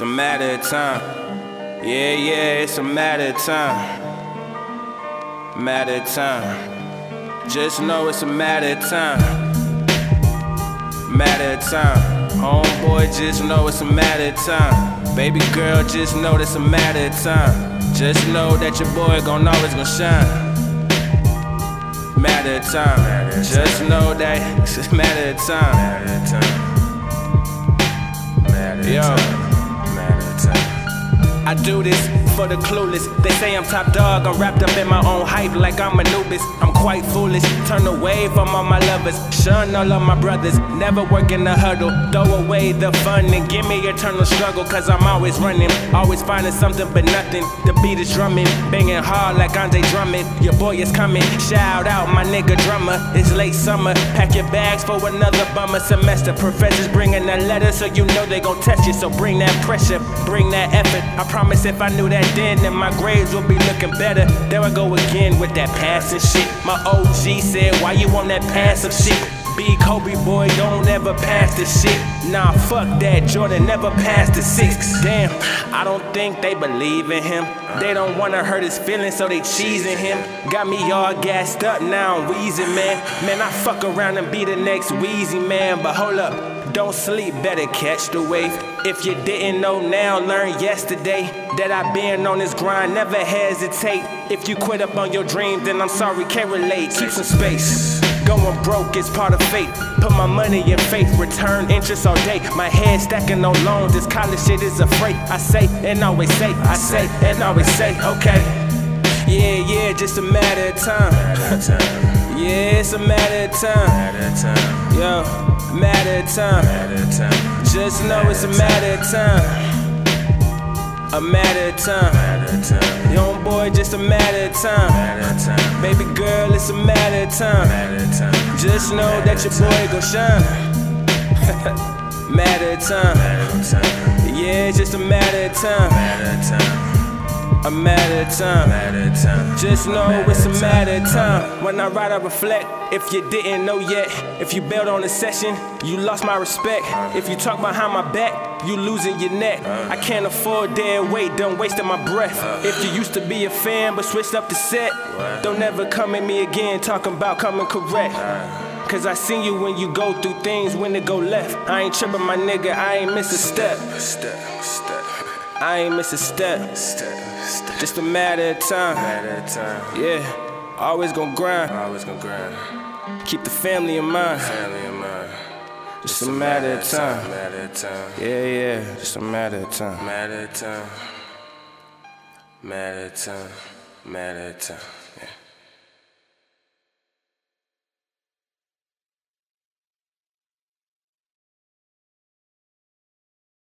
a matter of time. Yeah, yeah, it's a matter of time. Matter of time. Just know it's a matter of time. Matter of time. Homeboy, just know it's a matter of time. Baby girl, just know it's a matter of time. Just know that your boy gon' always gon' shine. Matter of time. Just know that it's a matter of time. Matter of time. Matter of Yo. time. I do this for the clueless. They say I'm top dog, I'm wrapped up in my own hype like I'm Anubis. I'm quite foolish. Turn away from all my lovers, shun all of my brothers. Never work in the huddle, throw away the fun and give me eternal struggle. Cause I'm always running, always finding something but nothing. The beat is drumming, banging hard like Andre Drummond. Your boy is coming, shout out my nigga drummer. It's late summer, pack your bags for another bummer semester. Professors bringing a letter so you know they gon' test you. So bring that pressure, bring that effort. I promise if I knew that then, then my grades will be looking better. There I go again with that passing shit. My OG said, Why you on that passive shit? Be Kobe boy, don't ever pass the shit. Nah, fuck that. Jordan never passed the six. Damn, I don't think they believe in him. They don't wanna hurt his feelings, so they cheesing him. Got me all gassed up, now I'm wheezing, man. Man, I fuck around and be the next Weezy man. But hold up, don't sleep, better catch the wave. If you didn't know now, learn yesterday that I been on this grind, never hesitate. If you quit up on your dream, then I'm sorry, can't relate. Keep some space. Going broke is part of fate. Put my money in faith, return interest all day. My head stacking on loans, this college shit is a freight. I say and always say, I say and always say, okay. Yeah, yeah, just a matter of time. Yeah, it's a matter of time. Yo, matter of time. Just know it's a matter of time. A matter of time. Time. Young boy, just a matter of time. Matter of time. Baby girl, it's a matter of time. Matter of time. Just know that your boy gon' shine. matter of time. Matter of time. Yeah, it's just a matter of time. Matter of time. A matter of time. Time. Just know it's a matter of time. When I write, I reflect. If you didn't know yet, if you bailed on a session, you lost my respect. If you talk behind my back, you losing your neck. I can't afford dead weight, done wasting my breath. If you used to be a fan but switched up the set, don't ever come at me again talking about coming correct. Cause I seen you when you go through things when it go left. I ain't tripping, my nigga, I ain't miss a step. Step, step, I ain't miss a step. step, step. Just a matter of time. Matter of time. Yeah, always gonna grind. Always gonna grind. Keep the family in mind. Family in mind. Just a matter of time. Matter of time. Yeah, yeah, just a matter of time. Matter of time. Matter of time. Matter of time.